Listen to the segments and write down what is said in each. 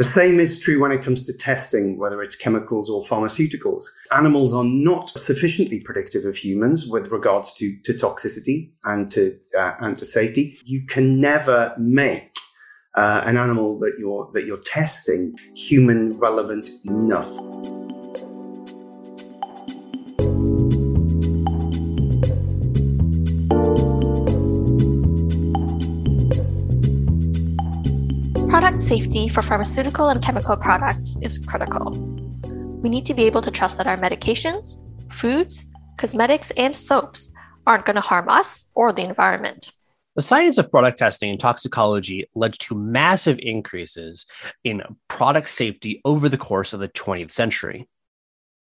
The same is true when it comes to testing, whether it's chemicals or pharmaceuticals. Animals are not sufficiently predictive of humans with regards to, to toxicity and to, uh, and to safety. You can never make uh, an animal that you're, that you're testing human relevant enough. Safety for pharmaceutical and chemical products is critical. We need to be able to trust that our medications, foods, cosmetics, and soaps aren't going to harm us or the environment. The science of product testing and toxicology led to massive increases in product safety over the course of the 20th century.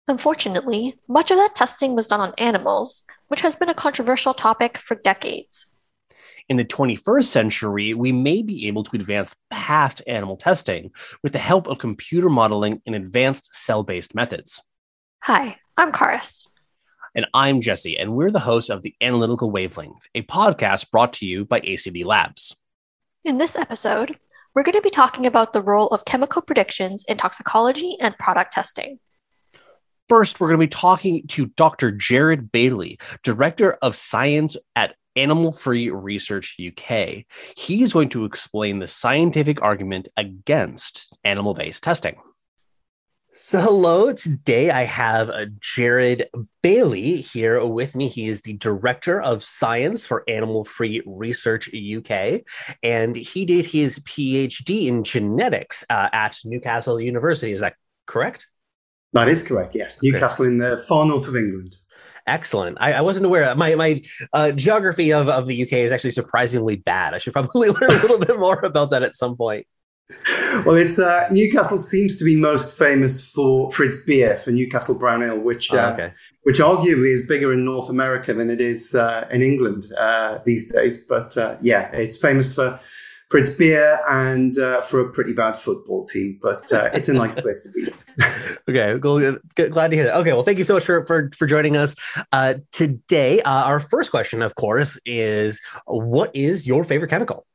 Unfortunately, much of that testing was done on animals, which has been a controversial topic for decades in the 21st century, we may be able to advance past animal testing with the help of computer modeling and advanced cell based methods. Hi, I'm Karis. And I'm Jesse, and we're the hosts of The Analytical Wavelength, a podcast brought to you by ACD Labs. In this episode, we're going to be talking about the role of chemical predictions in toxicology and product testing. First, we're going to be talking to Dr. Jared Bailey, Director of Science at Animal Free Research UK. He's going to explain the scientific argument against animal based testing. So, hello. Today I have uh, Jared Bailey here with me. He is the Director of Science for Animal Free Research UK, and he did his PhD in genetics uh, at Newcastle University. Is that correct? That is correct, yes. Newcastle in the far north of England. Excellent. I, I, wasn't aware. My my uh, geography of, of the UK is actually surprisingly bad. I should probably learn a little bit more about that at some point. Well, it's uh, Newcastle seems to be most famous for for its beer, for Newcastle Brown Ale, which uh, oh, okay. which arguably is bigger in North America than it is uh, in England uh, these days. But uh, yeah, it's famous for for its beer and uh, for a pretty bad football team. But uh, it's a nice place to be. okay, glad to hear that. Okay, well, thank you so much for for, for joining us uh, today. Uh, our first question, of course, is what is your favorite chemical?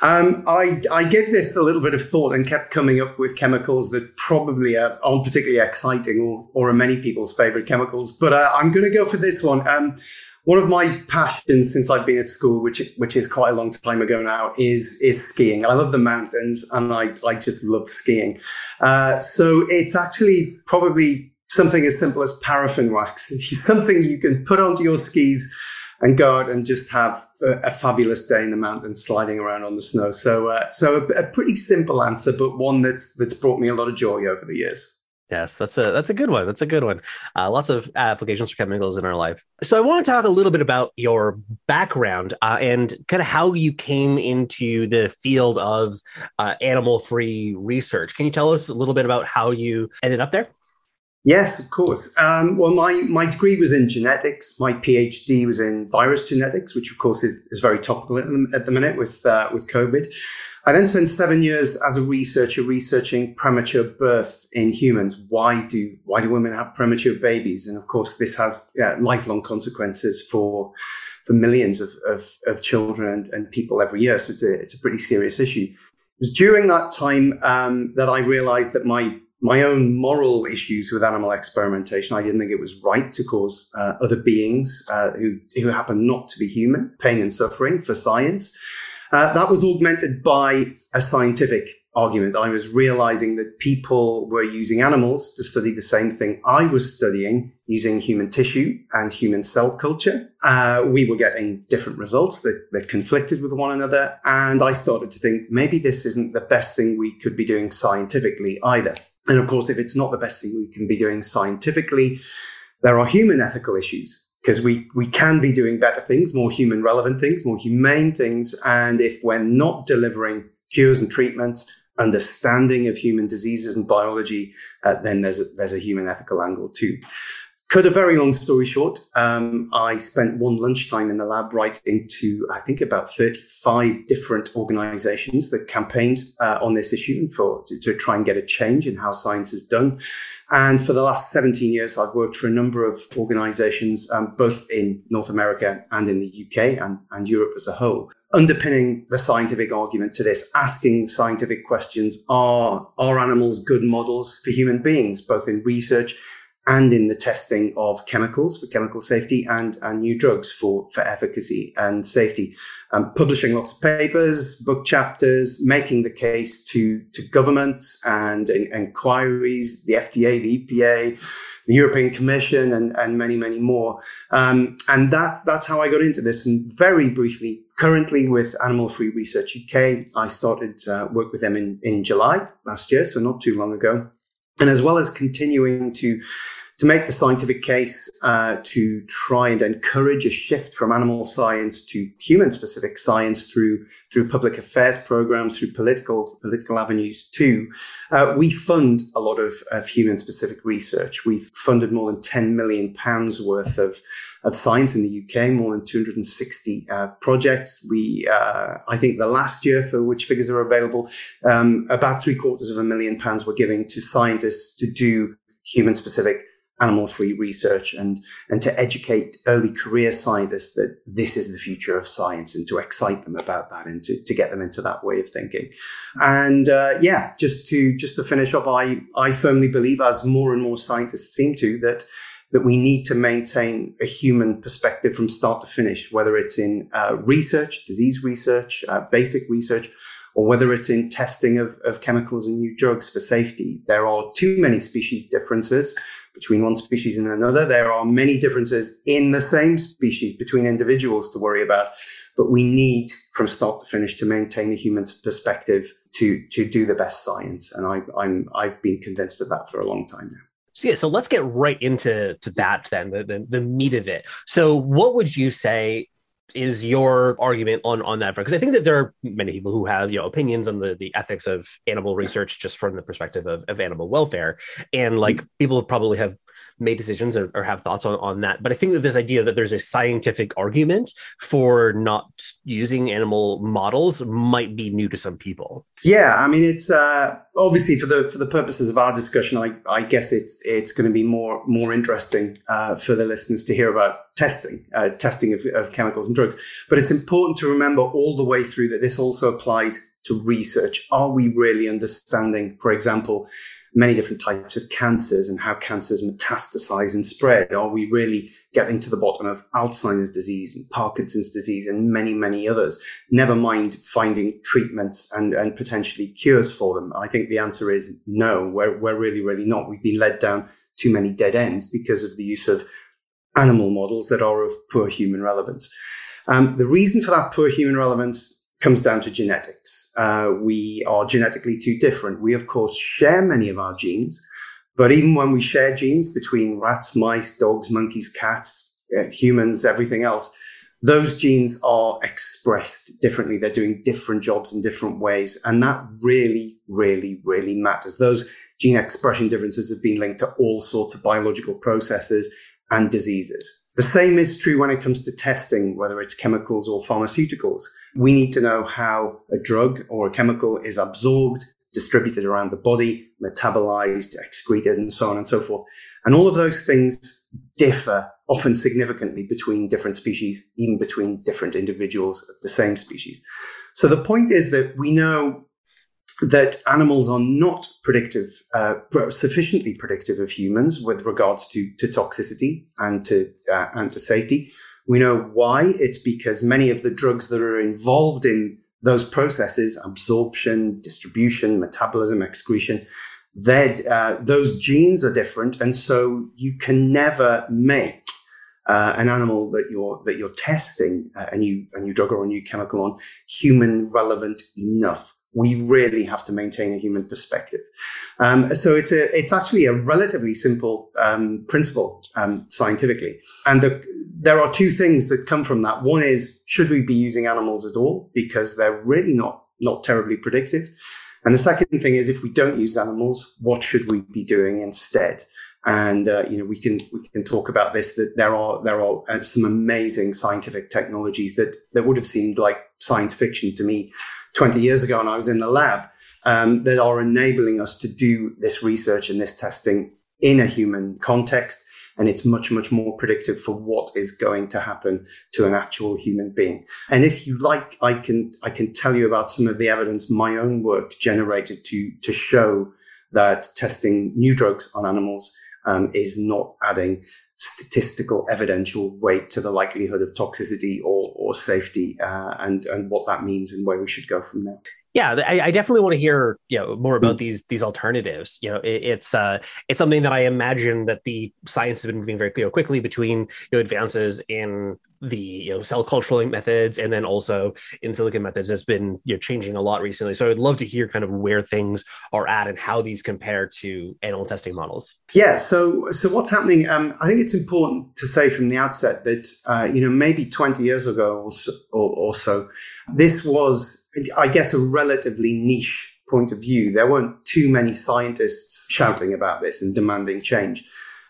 Um, I, I gave this a little bit of thought and kept coming up with chemicals that probably are, aren't particularly exciting or, or are many people's favorite chemicals, but uh, I'm going to go for this one. Um, one of my passions since I've been at school, which which is quite a long time ago now, is is skiing. I love the mountains, and I I just love skiing. Uh, so it's actually probably something as simple as paraffin wax. Something you can put onto your skis and go out and just have a, a fabulous day in the mountains, sliding around on the snow. So uh, so a, a pretty simple answer, but one that's that's brought me a lot of joy over the years. Yes, that's a that's a good one. That's a good one. Uh, lots of applications for chemicals in our life. So I want to talk a little bit about your background uh, and kind of how you came into the field of uh, animal-free research. Can you tell us a little bit about how you ended up there? Yes, of course. Um, well, my, my degree was in genetics. My PhD was in virus genetics, which of course is, is very topical at the, minute with uh, with COVID. I then spent seven years as a researcher researching premature birth in humans. Why do why do women have premature babies? And of course, this has yeah, lifelong consequences for for millions of, of, of children and, people every year. So it's a, it's a pretty serious issue. It was during that time um, that I realized that my my own moral issues with animal experimentation. I didn't think it was right to cause uh, other beings uh, who who happen not to be human pain and suffering for science. Uh, that was augmented by a scientific argument. I was realizing that people were using animals to study the same thing I was studying using human tissue and human cell culture. Uh, we were getting different results that, that conflicted with one another. And I started to think maybe this isn't the best thing we could be doing scientifically either. And of course, if it's not the best thing we can be doing scientifically, there are human ethical issues because we, we can be doing better things, more human relevant things, more humane things. And if we're not delivering cures and treatments, understanding of human diseases and biology, uh, then there's a, there's a human ethical angle too. Cut a very long story short, um, I spent one lunchtime in the lab writing to, I think, about 35 different organizations that campaigned uh, on this issue for, to, to, try and get a change in how science is done. And for the last 17 years, I've worked for a number of organizations, um, both in North America and in the UK and, and Europe as a whole. underpinning the scientific argument to this, asking scientific questions are, are animals good models for human beings, both in research and in the testing of chemicals for chemical safety and, and new drugs for, for efficacy and safety. Um, publishing lots of papers, book chapters, making the case to, to governments and inquiries, the FDA, the EPA, the European Commission, and, and many, many more. Um, and that's, that's how I got into this. And very briefly, currently with Animal Free Research UK, I started uh, work with them in, in July last year, so not too long ago. And as well as continuing to to make the scientific case uh, to try and encourage a shift from animal science to human specific science through through public affairs programs, through political political avenues too. Uh, we fund a lot of, of human specific research. We've funded more than 10 million pounds worth of of science in the UK, more than 260 uh, projects. We, uh, I think, the last year for which figures are available, um, about three quarters of a million pounds were giving to scientists to do human specific animal free research and, and to educate early career scientists that this is the future of science and to excite them about that and to, to get them into that way of thinking. And uh, yeah, just to just to finish off, I, I firmly believe, as more and more scientists seem to, that that we need to maintain a human perspective from start to finish, whether it's in uh, research, disease research, uh, basic research, or whether it's in testing of, of chemicals and new drugs for safety. There are too many species differences between one species and another. There are many differences in the same species between individuals to worry about, but we need from start to finish to maintain a human perspective to, to do the best science. And I, I'm, I've been convinced of that for a long time now. So yeah, so let's get right into to that then, the, the, the meat of it. So what would you say is your argument on on that front? because i think that there are many people who have you know opinions on the the ethics of animal research just from the perspective of, of animal welfare and like mm-hmm. people probably have made decisions or, or, have thoughts on, on that. But I think that this idea that there's a scientific argument for not using animal models might be new to some people. Yeah, I mean, it's uh, obviously for the for the purposes of our discussion. I, I guess it's it's going to be more more interesting uh, for the listeners to hear about testing uh, testing of, of chemicals and drugs. But it's important to remember all the way through that this also applies to research. Are we really understanding, for example? Many different types of cancers and how cancers metastasize and spread? Are we really getting to the bottom of Alzheimer's disease and Parkinson's disease and many, many others? Never mind finding treatments and, and potentially cures for them. I think the answer is no, we're, we're really, really not. We've been led down too many dead ends because of the use of animal models that are of poor human relevance. Um, the reason for that poor human relevance comes down to genetics. Uh, we are genetically too different. We, of course, share many of our genes, but even when we share genes between rats, mice, dogs, monkeys, cats, uh, humans, everything else, those genes are expressed differently. They're doing different jobs in different ways. And that really, really, really matters. Those gene expression differences have been linked to all sorts of biological processes and diseases. The same is true when it comes to testing, whether it's chemicals or pharmaceuticals. We need to know how a drug or a chemical is absorbed, distributed around the body, metabolized, excreted, and so on and so forth. And all of those things differ often significantly between different species, even between different individuals of the same species. So the point is that we know that animals are not predictive, uh, sufficiently predictive of humans with regards to, to toxicity and to, uh, and to safety. We know why. It's because many of the drugs that are involved in those processes, absorption, distribution, metabolism, excretion, uh, those genes are different. And so you can never make uh, an animal that you're that you're testing uh, a new a new drug or a new chemical on human relevant enough we really have to maintain a human perspective. Um, so it's a, it's actually a relatively simple um, principle um, scientifically, and the, there are two things that come from that. One is should we be using animals at all because they're really not not terribly predictive, and the second thing is if we don't use animals, what should we be doing instead? And uh, you know we can we can talk about this. That there are there are uh, some amazing scientific technologies that that would have seemed like science fiction to me 20 years ago and I was in the lab um, that are enabling us to do this research and this testing in a human context and it's much, much more predictive for what is going to happen to an actual human being. And if you like, I can I can tell you about some of the evidence my own work generated to to show that testing new drugs on animals um, is not adding statistical evidential weight to the likelihood of toxicity or, or safety uh, and, and what that means and where we should go from there yeah I, I, definitely want to hear you know more about mm. these these alternatives. You know it, it's uh it's something that i imagine that the science has been moving very you know, quickly between you know advances in the you know cell culturing methods and then also in silicon methods has been you know changing a lot recently. So i'd love to hear kind of where things are at and how these compare to animal testing models. Yeah so so what's happening um, i think it's important to say from the outset that uh, you know maybe 20 years ago or so, or, or so this was i guess a relatively niche point of view there weren't too many scientists shouting about this and demanding change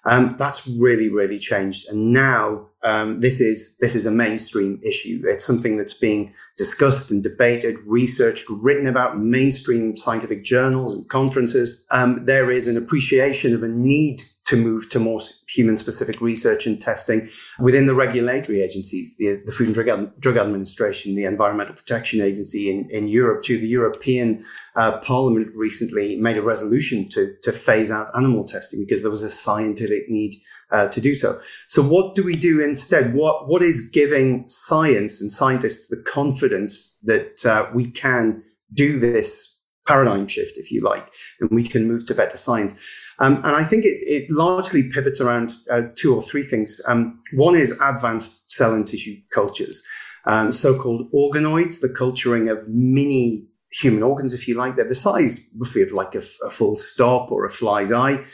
um, that's really, really changed. And now um, this is this is a mainstream issue. It's something that's being discussed and debated, researched, written about mainstream scientific journals and conferences. Um, there is an appreciation of a need to move to more human specific research and testing within the regulatory agencies, the, the Food and Drug, Drug, Administration, the Environmental Protection Agency in, in Europe, to the European uh, Parliament recently made a resolution to, to phase out animal testing because there was a scientific need uh, to do so. So, what do we do instead? What what is giving science and scientists the confidence that uh, we can do this paradigm shift, if you like, and we can move to better science? Um, and I think it, it largely pivots around uh, two or three things. Um, one is advanced cell and tissue cultures, um, so-called organoids, the culturing of mini human organs, if you like. They're the size roughly of like a, a full stop or a fly's eye.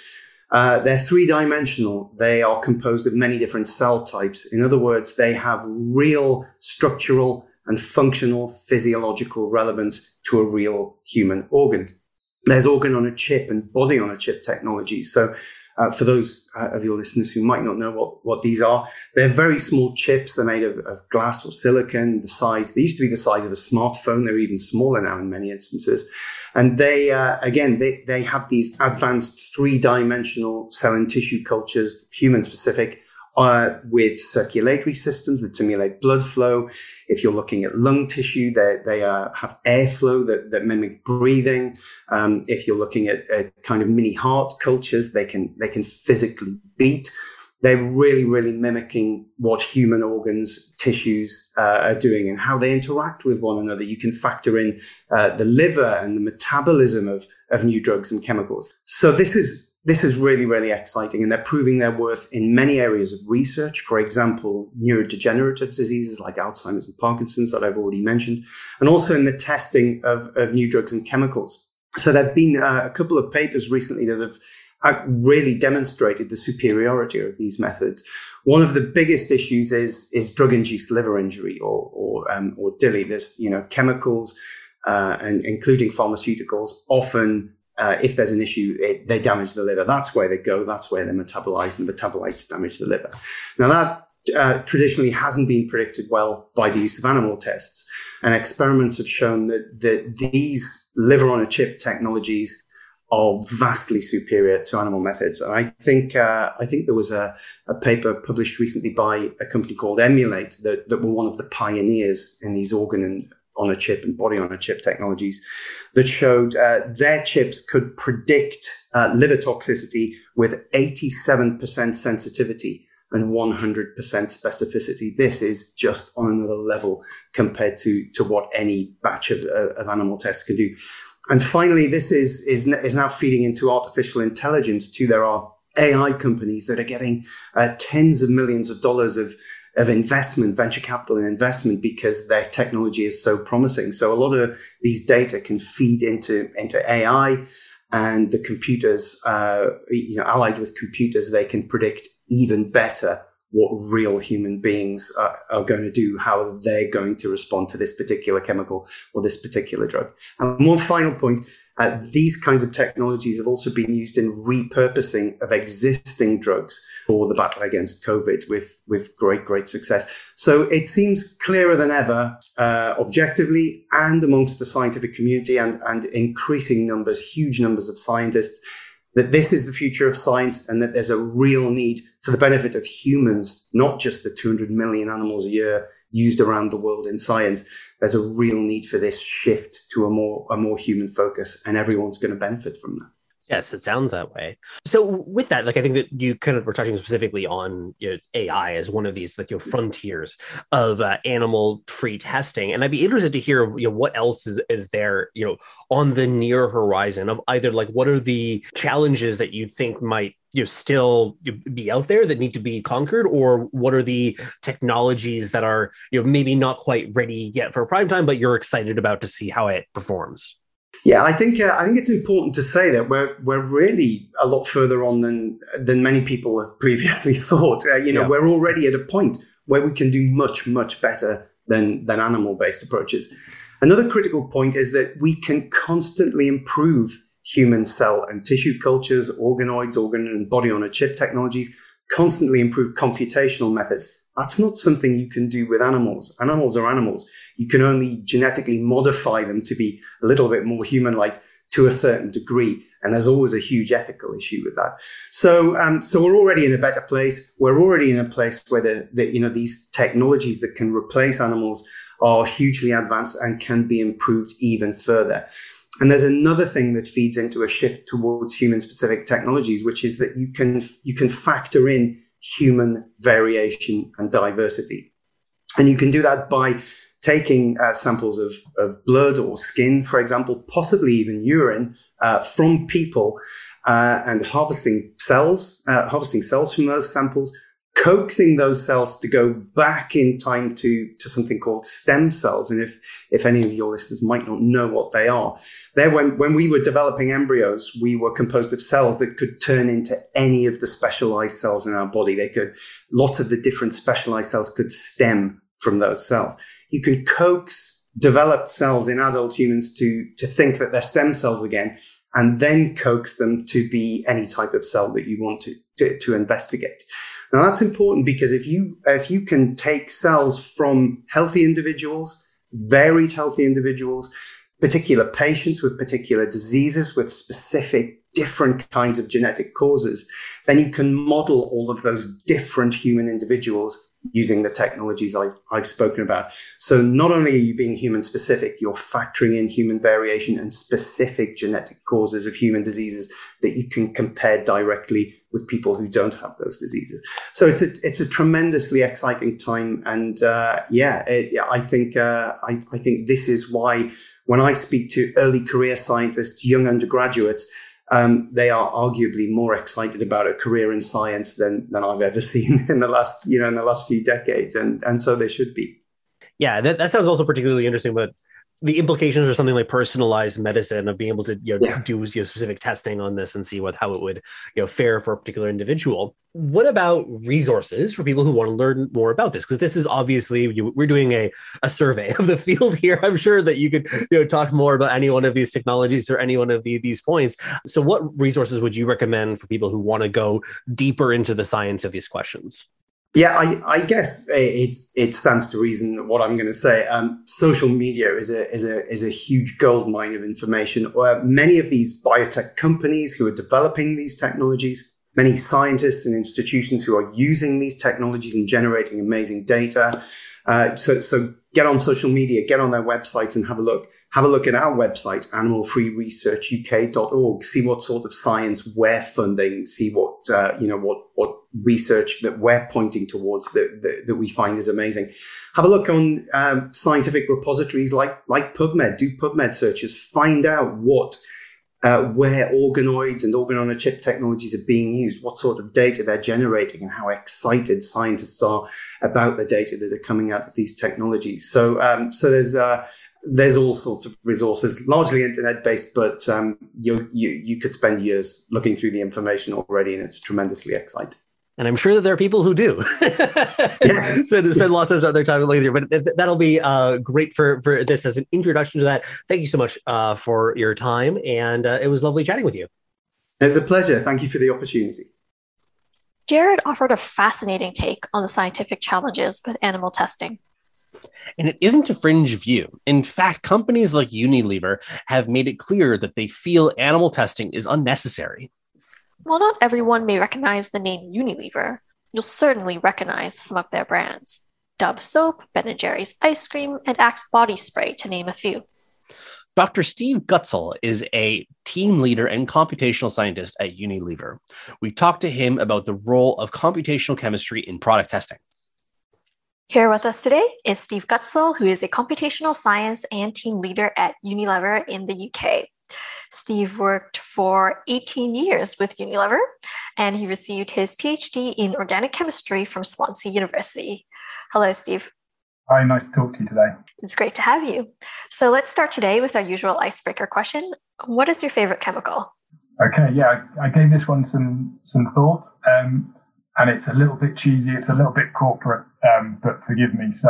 Uh, they're three dimensional. They are composed of many different cell types. In other words, they have real structural and functional physiological relevance to a real human organ. There's organ on a chip and body on a chip technology. So, uh, for those uh, of your listeners who might not know what, what these are, they're very small chips. They're made of, of, glass or silicon. The size, they used to be the size of a smartphone. They're even smaller now in many instances. And they, uh, again, they, they have these advanced three dimensional cell and tissue cultures, human specific, uh, with circulatory systems that simulate blood flow. If you're looking at lung tissue, they, they uh, have airflow that, that mimic breathing. Um, if you're looking at, at, kind of mini heart cultures, they can they can physically beat. They're really, really mimicking what human organs, tissues uh, are doing and how they interact with one another. You can factor in uh, the liver and the metabolism of, of new drugs and chemicals. So this is this is really, really exciting, and they're proving their worth in many areas of research. For example, neurodegenerative diseases like Alzheimer's and Parkinson's that I've already mentioned, and also in the testing of, of new drugs and chemicals. So there have been uh, a couple of papers recently that have uh, really demonstrated the superiority of these methods. One of the biggest issues is is drug-induced liver injury or or, um, or DILI. There's you know chemicals uh, and including pharmaceuticals often uh, if there's an issue, it, they damage the liver. That's where they go. That's where they're metabolized, and the metabolites damage the liver. Now, that uh, traditionally hasn't been predicted well by the use of animal tests. And experiments have shown that, that these liver on a chip technologies are vastly superior to animal methods. And I think uh, I think there was a, a, paper published recently by a company called Emulate that, that were one of the pioneers in these organ and on a chip and body on a chip technologies that showed uh, their chips could predict uh, liver toxicity with 87% sensitivity and 100% specificity. This is just on another level compared to, to what any batch of, of animal tests can do. And finally, this is, is, is now feeding into artificial intelligence too. There are AI companies that are getting uh, tens of millions of dollars of of investment, venture capital and investment because their technology is so promising. So a lot of these data can feed into, into AI and the computers, uh, you know, allied with computers, they can predict even better what real human beings are, are, going to do, how they're going to respond to this particular chemical or this particular drug. And one final point uh, these kinds of technologies have also been used in repurposing of existing drugs for the battle against COVID with, with great, great success. So it seems clearer than ever, uh, objectively and amongst the scientific community and, and increasing numbers, huge numbers of scientists, that this is the future of science and that there's a real need for the benefit of humans, not just the 200 million animals a year used around the world in science. There's a real need for this shift to a more a more human focus, and everyone's going to benefit from that. Yes, it sounds that way. So with that, like I think that you kind of were touching specifically on you know, AI as one of these like your know, frontiers of uh, animal-free testing, and I'd be interested to hear you know what else is is there you know on the near horizon of either like what are the challenges that you think might you know, still be out there that need to be conquered, or what are the technologies that are you know maybe not quite ready yet for prime time, but you're excited about to see how it performs. Yeah, I think uh, I think it's important to say that we're we're really a lot further on than than many people have previously thought. Uh, you know, yeah. we're already at a point where we can do much much better than than animal based approaches. Another critical point is that we can constantly improve human cell and tissue cultures, organoids, organ and body on a chip technologies, constantly improve computational methods. That's not something you can do with animals. Animals are animals you can only genetically modify them to be a little bit more human like to a certain degree. And there's always a huge ethical issue with that. So, um, so we're already in a better place. We're already in a place where the, the, you know, these technologies that can replace animals are hugely advanced and can be improved even further. And there's another thing that feeds into a shift towards human specific technologies, which is that you can, you can factor in human variation and diversity. And you can do that by taking uh, samples of, of blood or skin, for example, possibly even urine uh, from people uh, and harvesting cells, uh, harvesting cells from those samples, coaxing those cells to go back in time to, to something called stem cells. And if, if any of your listeners might not know what they are, there when, when we were developing embryos, we were composed of cells that could turn into any of the specialized cells in our body. They could, lots of the different specialized cells could stem from those cells you can coax developed cells in adult humans to, to think that they're stem cells again, and then coax them to be any type of cell that you want to, to, to investigate. Now that's important because if you if you can take cells from healthy individuals, varied healthy individuals, particular patients with particular diseases with specific different kinds of genetic causes, then you can model all of those different human individuals using the technologies I, have spoken about. So not only are you being human specific, you're factoring in human variation and specific genetic causes of human diseases that you can compare directly with people who don't have those diseases. So it's a it's a tremendously exciting time, and uh, yeah, it, I think uh, I, I think this is why when I speak to early career scientists, young undergraduates um, they are arguably more excited about a career in science than than I've ever seen in the last you know in the last few decades, and and so they should be. Yeah, that, that sounds also particularly interesting. But the implications are something like personalized medicine of being able to you know, yeah. do you know, specific testing on this and see what how it would you know fare for a particular individual. What about resources for people who want to learn more about this? Because this is obviously you, we're doing a, a survey of the field here. I'm sure that you could you know talk more about any one of these technologies or any one of the, these points. So, what resources would you recommend for people who want to go deeper into the science of these questions? Yeah, I, I guess it it stands to reason what I'm going to say. Um, social media is a is a is a huge gold mine of information. Uh, many of these biotech companies who are developing these technologies, many scientists and institutions who are using these technologies and generating amazing data. Uh, so so get on social media, get on their websites, and have a look have a look at our website, animalfreeresearchuk.org. See what sort of science we're funding. See what uh, you know what what research that we're pointing towards that, that, that we find is amazing. Have a look on um, scientific repositories like like PubMed. Do PubMed searches. Find out what uh, where organoids and organ on a chip technologies are being used, what sort of data they're generating, and how excited scientists are about the data that are coming out of these technologies. So, um, so there's uh, there's all sorts of resources, largely internet based, but um, you, you you could spend years looking through the information already, and it's tremendously exciting. And I'm sure that there are people who do. yes. so to spend lots of other time later, but th- that'll be uh, great for for this as an introduction to that. Thank you so much uh, for your time, and uh, it was lovely chatting with you. It's a pleasure. Thank you for the opportunity. Jared offered a fascinating take on the scientific challenges with animal testing. And it isn't a fringe view. In fact, companies like Unilever have made it clear that they feel animal testing is unnecessary. While not everyone may recognize the name Unilever, you'll certainly recognize some of their brands Dove soap, Ben & Jerry's ice cream, and Axe body spray, to name a few. Dr. Steve Gutzel is a team leader and computational scientist at Unilever. We talked to him about the role of computational chemistry in product testing. Here with us today is Steve Gutzel, who is a computational science and team leader at Unilever in the UK. Steve worked for 18 years with Unilever and he received his PhD in organic chemistry from Swansea University. Hello, Steve. Hi, nice to talk to you today. It's great to have you. So let's start today with our usual icebreaker question. What is your favorite chemical? Okay, yeah, I, gave this one some some thought, um, and it's a little bit cheesy. It's a little bit corporate, um, but forgive me. So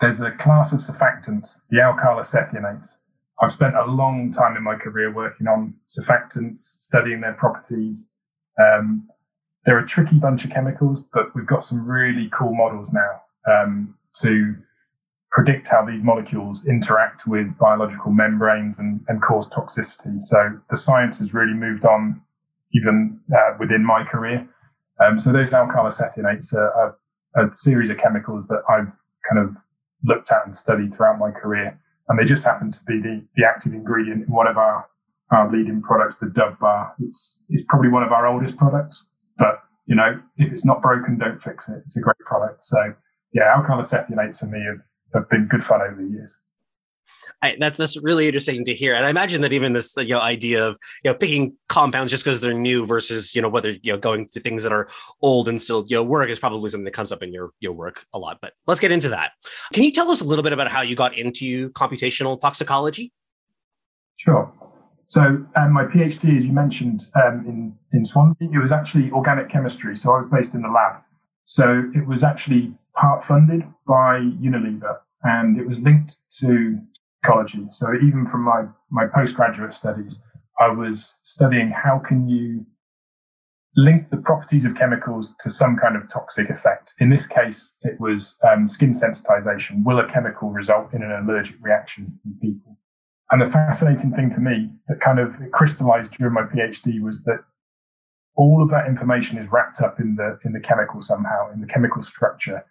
there's a class of surfactants, the alkylacethianates. I've spent a long time in my career working on surfactants, studying their properties. Um, they're a tricky bunch of chemicals, but we've got some really cool models now um, to predict how these molecules interact with biological membranes and, and cause toxicity. So the science has really moved on even uh, within my career. Um, so those alkylacethianates are, are, a series of chemicals that I've kind of looked at and studied throughout my career. And they just happen to be the, the active ingredient in one of our, our leading products, the Dove Bar. It's, it's probably one of our oldest products, but you know, if it's not broken, don't fix it. It's a great product. So yeah, alkylacethianates for me have have been good fun over the years. I, that's that's really interesting to hear, and I imagine that even this you know idea of you know picking compounds just because they're new versus you know whether you know going to things that are old and still you know work is probably something that comes up in your your work a lot. But let's get into that. Can you tell us a little bit about how you got into computational toxicology? Sure. So um, my PhD, as you mentioned, um, in in Swansea, it was actually organic chemistry. So I was based in the lab. So it was actually part funded by Unilever and it was linked to ecology. So even from my, my postgraduate studies, I was studying how can you link the properties of chemicals to some kind of toxic effect. In this case, it was um, skin sensitization. Will a chemical result in an allergic reaction in people? And the fascinating thing to me that kind of crystallized during my PhD was that all of that information is wrapped up in the in the chemical somehow, in the chemical structure.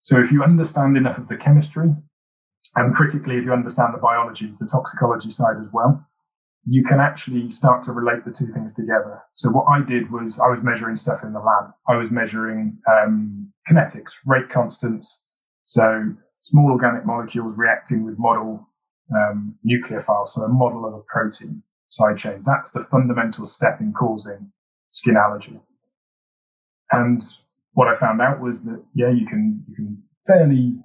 So if you understand enough of the chemistry, and critically, if you understand the biology, the toxicology side as well, you can actually start to relate the two things together. So what I did was I was measuring stuff in the lab. I was measuring um, kinetics, rate constants, so small organic molecules reacting with model um, nucleophiles, so a model of a protein side chain. That's the fundamental step in causing skin allergy. And what I found out was that yeah, you can you can fairly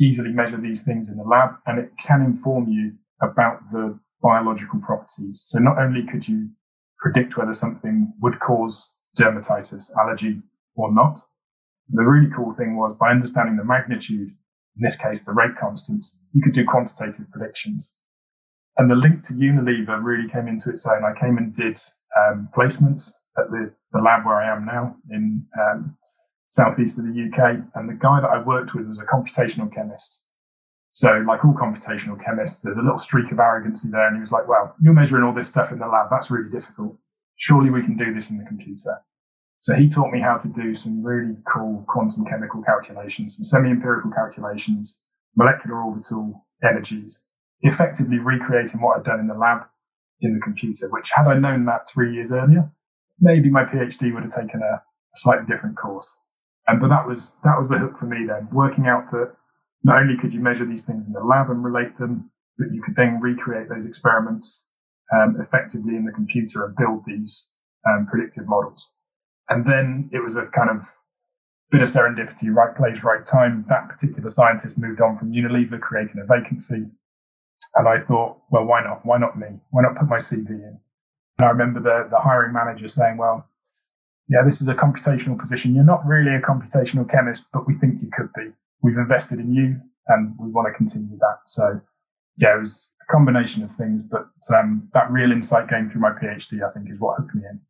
easily measure these things in the lab, and it can inform you about the biological properties. So not only could you predict whether something would cause dermatitis, allergy, or not, the really cool thing was by understanding the magnitude, in this case the rate constants, you could do quantitative predictions. And the link to Unilever really came into its own. I came and did um, placements at the, the lab where I am now in um, southeast of the UK. And the guy that I worked with was a computational chemist. So, like all computational chemists, there's a little streak of arrogancy there. And he was like, well, you're measuring all this stuff in the lab. That's really difficult. Surely we can do this in the computer. So he taught me how to do some really cool quantum chemical calculations, some semi-empirical calculations, molecular orbital energies, effectively recreating what I'd done in the lab in the computer, which had I known that three years earlier, maybe my PhD would have taken a slightly different course. Um, but that was that was the hook for me then, working out that not only could you measure these things in the lab and relate them, but you could then recreate those experiments um, effectively in the computer and build these um, predictive models. And then it was a kind of bit of serendipity, right place, right time. That particular scientist moved on from Unilever, creating a vacancy. And I thought, well, why not? Why not me? Why not put my CV in? And I remember the, the hiring manager saying, well, yeah, this is a computational position. You're not really a computational chemist, but we think you could be. We've invested in you and we want to continue that. So yeah, it was a combination of things, but um, that real insight gained through my PhD, I think, is what hooked me in.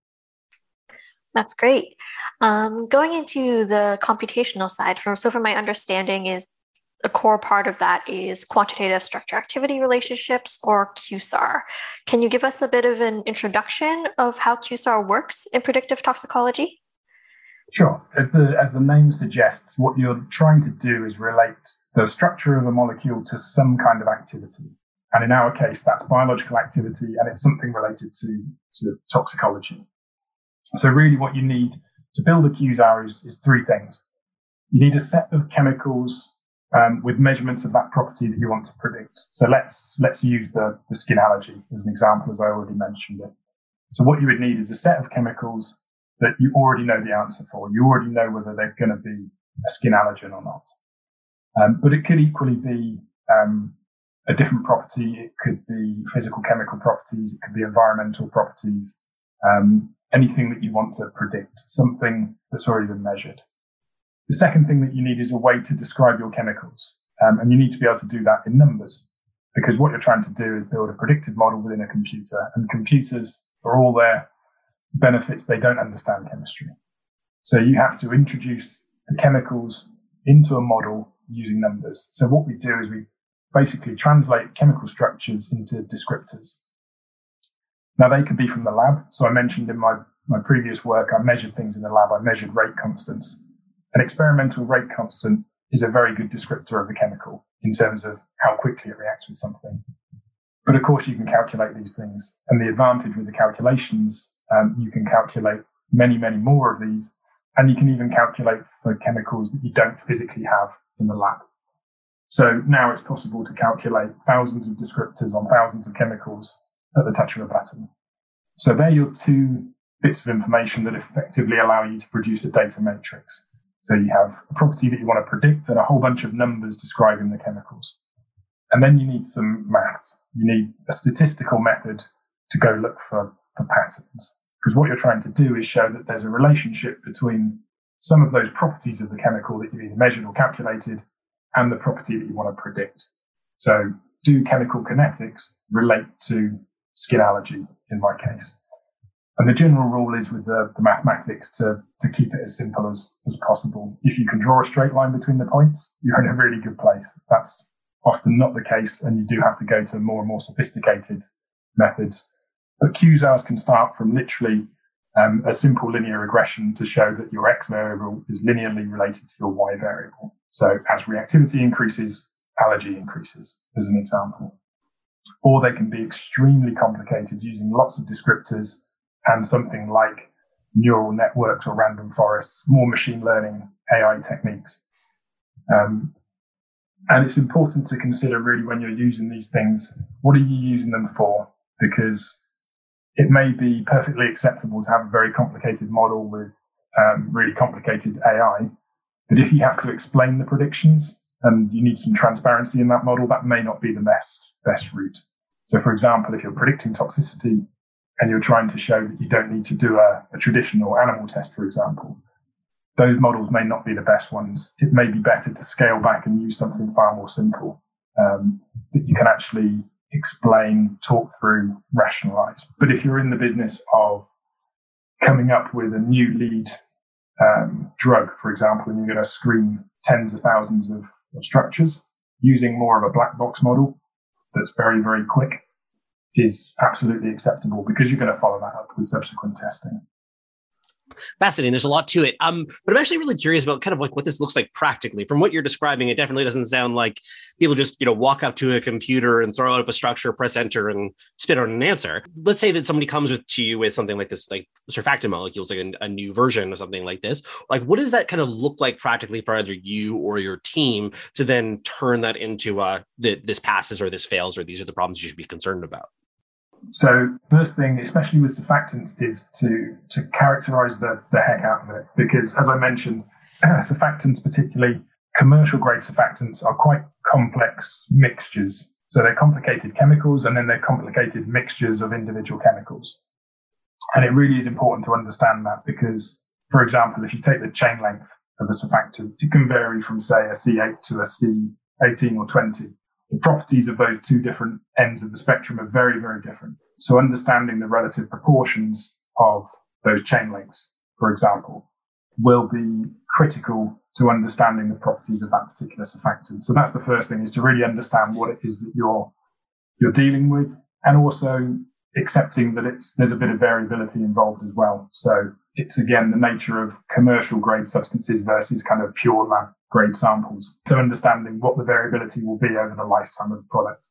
That's great. Um, going into the computational side, from so from my understanding is a core part of that is quantitative structure activity relationships or QSAR. Can you give us a bit of an introduction of how QSAR works in predictive toxicology? Sure. As the, as the name suggests, what you're trying to do is relate the structure of a molecule to some kind of activity. And in our case, that's biological activity and it's something related to, to toxicology. So really what you need to build a QSAR is, is three things. You need a set of chemicals um, with measurements of that property that you want to predict. So let's let's use the, the skin allergy as an example, as I already mentioned it. So what you would need is a set of chemicals that you already know the answer for. You already know whether they're going to be a skin allergen or not. Um, but it could equally be um, a different property. It could be physical chemical properties. It could be environmental properties. Um, anything that you want to predict, something that's already been measured. The second thing that you need is a way to describe your chemicals. Um, and you need to be able to do that in numbers because what you're trying to do is build a predictive model within a computer and computers are all their benefits. They don't understand chemistry. So you have to introduce the chemicals into a model using numbers. So what we do is we basically translate chemical structures into descriptors. Now they could be from the lab. So I mentioned in my, my previous work, I measured things in the lab. I measured rate constants. An experimental rate constant is a very good descriptor of a chemical in terms of how quickly it reacts with something. But of course, you can calculate these things. And the advantage with the calculations, um, you can calculate many, many more of these. And you can even calculate for chemicals that you don't physically have in the lab. So now it's possible to calculate thousands of descriptors on thousands of chemicals at the touch of a button. So they're your two bits of information that effectively allow you to produce a data matrix. So you have a property that you want to predict and a whole bunch of numbers describing the chemicals. And then you need some maths. You need a statistical method to go look for, for patterns. Because what you're trying to do is show that there's a relationship between some of those properties of the chemical that you've either measured or calculated and the property that you want to predict. So do chemical kinetics relate to skin allergy in my case? And the general rule is with the, the, mathematics to, to keep it as simple as, as possible. If you can draw a straight line between the points, you're in a really good place. That's often not the case, and you do have to go to more and more sophisticated methods. But QSARs can start from literally um, a simple linear regression to show that your X variable is linearly related to your Y variable. So as reactivity increases, allergy increases, as an example. Or they can be extremely complicated using lots of descriptors and something like neural networks or random forests, more machine learning AI techniques. Um, and it's important to consider really when you're using these things, what are you using them for? Because it may be perfectly acceptable to have a very complicated model with um, really complicated AI. But if you have to explain the predictions and you need some transparency in that model, that may not be the best, best route. So, for example, if you're predicting toxicity, and you're trying to show that you don't need to do a, a traditional animal test, for example, those models may not be the best ones. It may be better to scale back and use something far more simple um, that you can actually explain, talk through, rationalize. But if you're in the business of coming up with a new lead um, drug, for example, and you're going to screen tens of thousands of, of structures using more of a black box model that's very, very quick, is absolutely acceptable because you're going to follow that up with subsequent testing fascinating. There's a lot to it. Um, but I'm actually really curious about kind of like what this looks like practically. From what you're describing, it definitely doesn't sound like people just you know walk up to a computer and throw up a structure, press enter, and spit out an answer. Let's say that somebody comes with, to you with something like this, like surfactant molecules, like a, a new version of something like this. Like, what does that kind of look like practically for either you or your team to then turn that into uh, that this passes or this fails or these are the problems you should be concerned about? So first thing, especially with surfactants, is to to characterize the, the heck out of it. Because as I mentioned, surfactants, particularly commercial grade surfactants, are quite complex mixtures. So they're complicated chemicals and then they're complicated mixtures of individual chemicals. And it really is important to understand that because, for example, if you take the chain length of a surfactant, it can vary from say a C8 to a C18 or 20 the properties of those two different ends of the spectrum are very, very different. So understanding the relative proportions of those chain links, for example, will be critical to understanding the properties of that particular surfactant. So that's the first thing is to really understand what it is that you're you're dealing with and also accepting that it's there's a bit of variability involved as well. So it's again the nature of commercial grade substances versus kind of pure lab grade samples. So understanding what the variability will be over the lifetime of the product.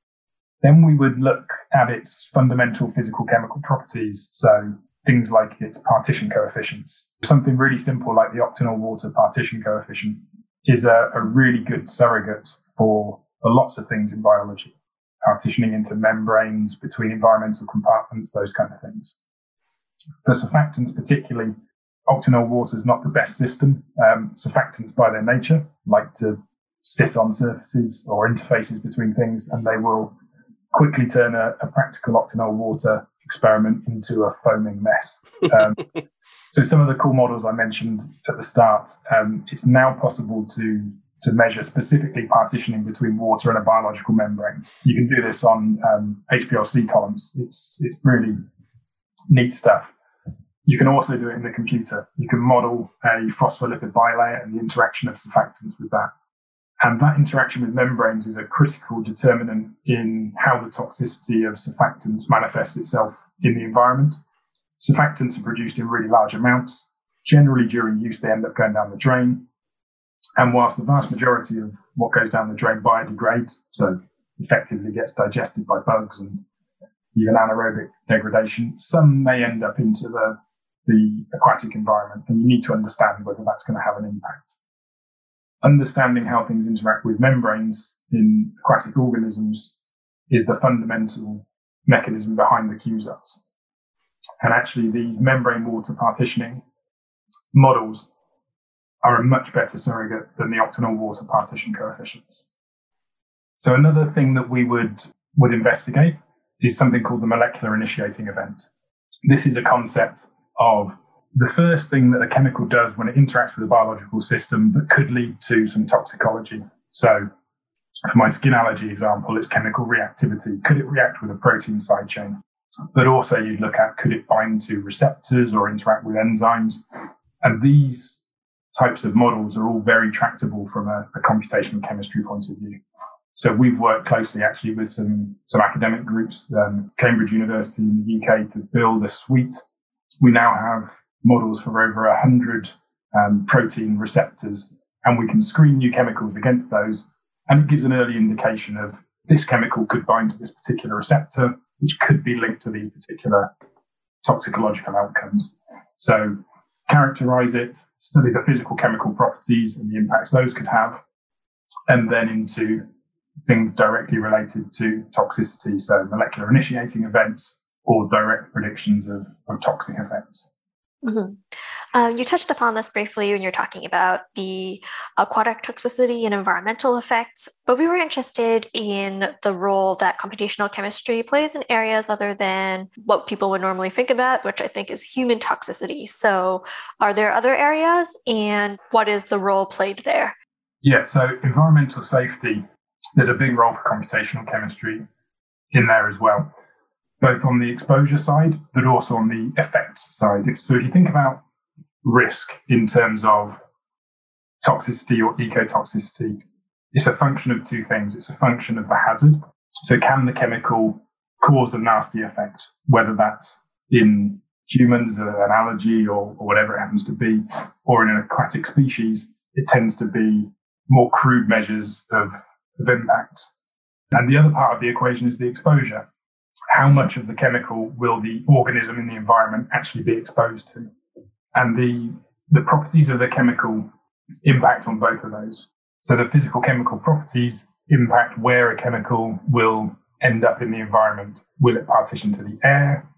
Then we would look at its fundamental physical chemical properties. So things like its partition coefficients. Something really simple like the octanol water partition coefficient is a, a really good surrogate for, for lots of things in biology partitioning into membranes between environmental compartments, those kind of things. For surfactants, particularly, octanol water is not the best system. Um, surfactants, by their nature, like to sit on surfaces or interfaces between things, and they will quickly turn a, a practical octanol water experiment into a foaming mess. Um, so some of the cool models I mentioned at the start, um, it's now possible to to measure specifically partitioning between water and a biological membrane. You can do this on um, HPLC columns. It's it's really neat stuff. You can also do it in the computer. You can model a phospholipid bilayer and the interaction of surfactants with that. And that interaction with membranes is a critical determinant in how the toxicity of surfactants manifests itself in the environment. Surfactants are produced in really large amounts. Generally, during use, they end up going down the drain. And whilst the vast majority of what goes down the drain biodegrades, so effectively gets digested by bugs and even anaerobic degradation, some may end up into the, the aquatic environment. And you need to understand whether that's going to have an impact. Understanding how things interact with membranes in aquatic organisms is the fundamental mechanism behind the QSARs. And actually, these membrane water partitioning models are a much better surrogate than the octanol water partition coefficients. So another thing that we would, would investigate is something called the molecular initiating event. This is a concept of the first thing that a chemical does when it interacts with a biological system that could lead to some toxicology. So for my skin allergy example, it's chemical reactivity. Could it react with a protein side chain? But also you'd look at could it bind to receptors or interact with enzymes? And these types of models are all very tractable from a, a, computational chemistry point of view. So we've worked closely actually with some, some academic groups, um, Cambridge University in the UK to build a suite. We now have models for over 100 um, protein receptors and we can screen new chemicals against those. And it gives an early indication of this chemical could bind to this particular receptor, which could be linked to these particular toxicological outcomes. So characterize it, study the physical chemical properties and the impacts those could have, and then into things directly related to toxicity, so molecular initiating events or direct predictions of, of toxic effects. Mm-hmm. Um, you touched upon this briefly when you're talking about the aquatic toxicity and environmental effects, but we were interested in the role that computational chemistry plays in areas other than what people would normally think about, which I think is human toxicity. So, are there other areas, and what is the role played there? Yeah, so environmental safety, there's a big role for computational chemistry in there as well both on the exposure side, but also on the effects side. If, so if you think about risk in terms of toxicity or ecotoxicity, it's a function of two things. It's a function of the hazard. So can the chemical cause a nasty effect, whether that's in humans, uh, an allergy or, or whatever it happens to be, or in an aquatic species, it tends to be more crude measures of, of impact. And the other part of the equation is the exposure how much of the chemical will the organism in the environment actually be exposed to? And the, the properties of the chemical impact on both of those. So the physical chemical properties impact where a chemical will end up in the environment. Will it partition to the air?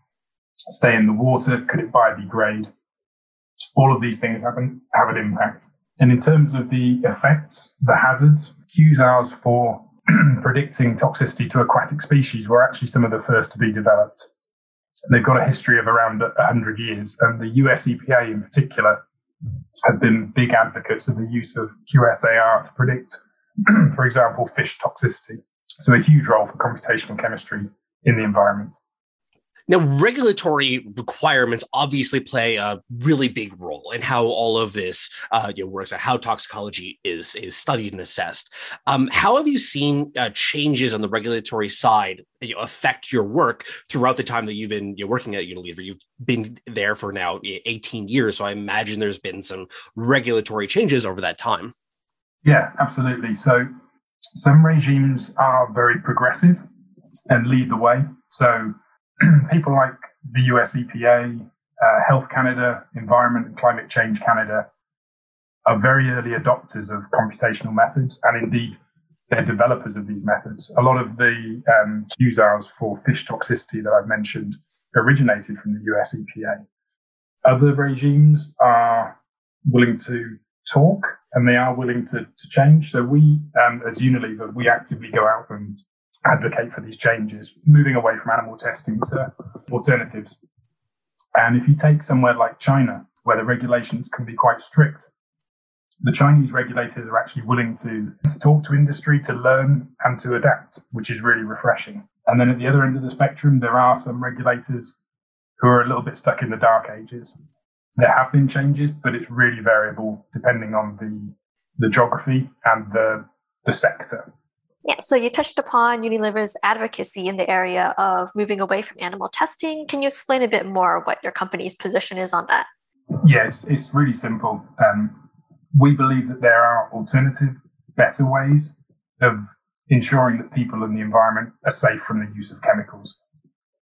Stay in the water? Could it biodegrade? All of these things have an, have an impact. And in terms of the effects, the hazards, QSARs for predicting toxicity to aquatic species were actually some of the first to be developed. They've got a history of around 100 years, and the US EPA in particular have been big advocates of the use of QSAR to predict, for example, fish toxicity. So, a huge role for computational chemistry in the environment. Now, regulatory requirements obviously play a really big role in how all of this uh, you know, works, how toxicology is is studied and assessed. Um, how have you seen uh, changes on the regulatory side you know, affect your work throughout the time that you've been you're working at Unilever? You've been there for now 18 years, so I imagine there's been some regulatory changes over that time. Yeah, absolutely. So some regimes are very progressive and lead the way. So people like the US EPA, uh, Health Canada, Environment and Climate Change Canada are very early adopters of computational methods, and indeed they're developers of these methods. A lot of the um, QSARs for fish toxicity that I've mentioned originated from the US EPA. Other regimes are willing to talk and they are willing to, to change. So we, um, as Unilever, we actively go out and advocate for these changes, moving away from animal testing to alternatives. And if you take somewhere like China, where the regulations can be quite strict, the Chinese regulators are actually willing to, to talk to industry, to learn, and to adapt, which is really refreshing. And then at the other end of the spectrum, there are some regulators who are a little bit stuck in the dark ages. There have been changes, but it's really variable depending on the the geography and the the sector. Yeah, so you touched upon Unilever's advocacy in the area of moving away from animal testing. Can you explain a bit more what your company's position is on that? Yes, yeah, it's, it's, really simple. Um, we believe that there are alternative, better ways of ensuring that people and the environment are safe from the use of chemicals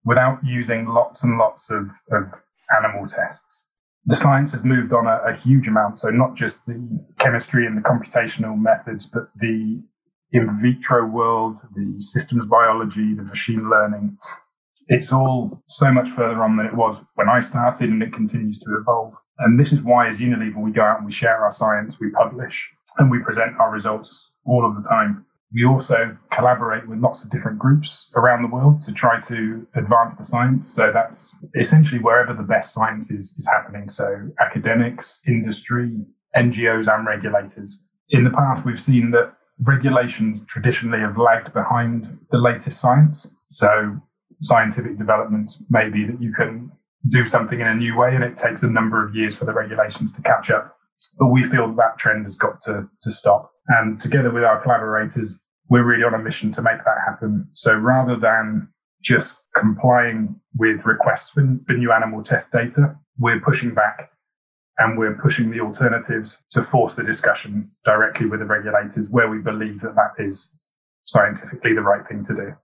without using lots and lots of, of animal tests the science has moved on a, a, huge amount. So not just the chemistry and the computational methods, but the in vitro world, the systems biology, the machine learning. It's all so much further on than it was when I started, and it continues to evolve. And this is why, as Unilever, we go out and we share our science, we publish, and we present our results all of the time. We also collaborate with lots of different groups around the world to try to advance the science. So that's essentially wherever the best science is, is happening. So academics, industry, NGOs, and regulators. In the past, we've seen that regulations traditionally have lagged behind the latest science. So scientific developments may be that you can do something in a new way and it takes a number of years for the regulations to catch up. But we feel that trend has got to, to stop. And together with our collaborators, we're really on a mission to make that happen. So rather than just complying with requests for, new animal test data, we're pushing back and we're pushing the alternatives to force the discussion directly with the regulators where we believe that that is scientifically the right thing to do.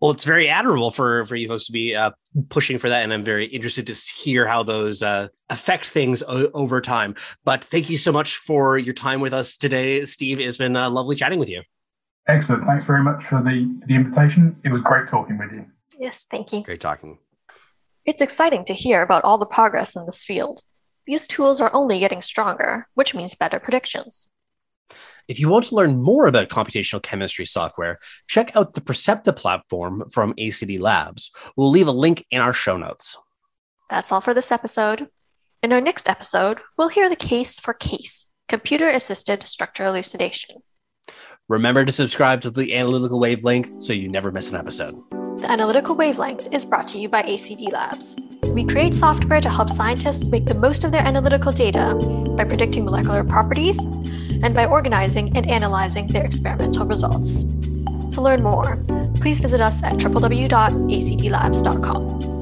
Well, it's very admirable for for you folks to be uh, pushing for that, and I'm very interested to hear how those uh, affect things o- over time. But thank you so much for your time with us today, Steve. It's been uh, lovely chatting with you. Excellent. Thanks very much for the the invitation. It was great talking with you. Yes, thank you. Great talking. It's exciting to hear about all the progress in this field. These tools are only getting stronger, which means better predictions. If you want to learn more about computational chemistry software, check out the Percepta platform from ACD Labs. We'll leave a link in our show notes. That's all for this episode. In our next episode, we'll hear the case for CASE, computer assisted structure elucidation. Remember to subscribe to the Analytical Wavelength so you never miss an episode. The Analytical Wavelength is brought to you by ACD Labs. We create software to help scientists make the most of their analytical data by predicting molecular properties and by organizing and analyzing their experimental results. To learn more, please visit us at www.acdlabs.com.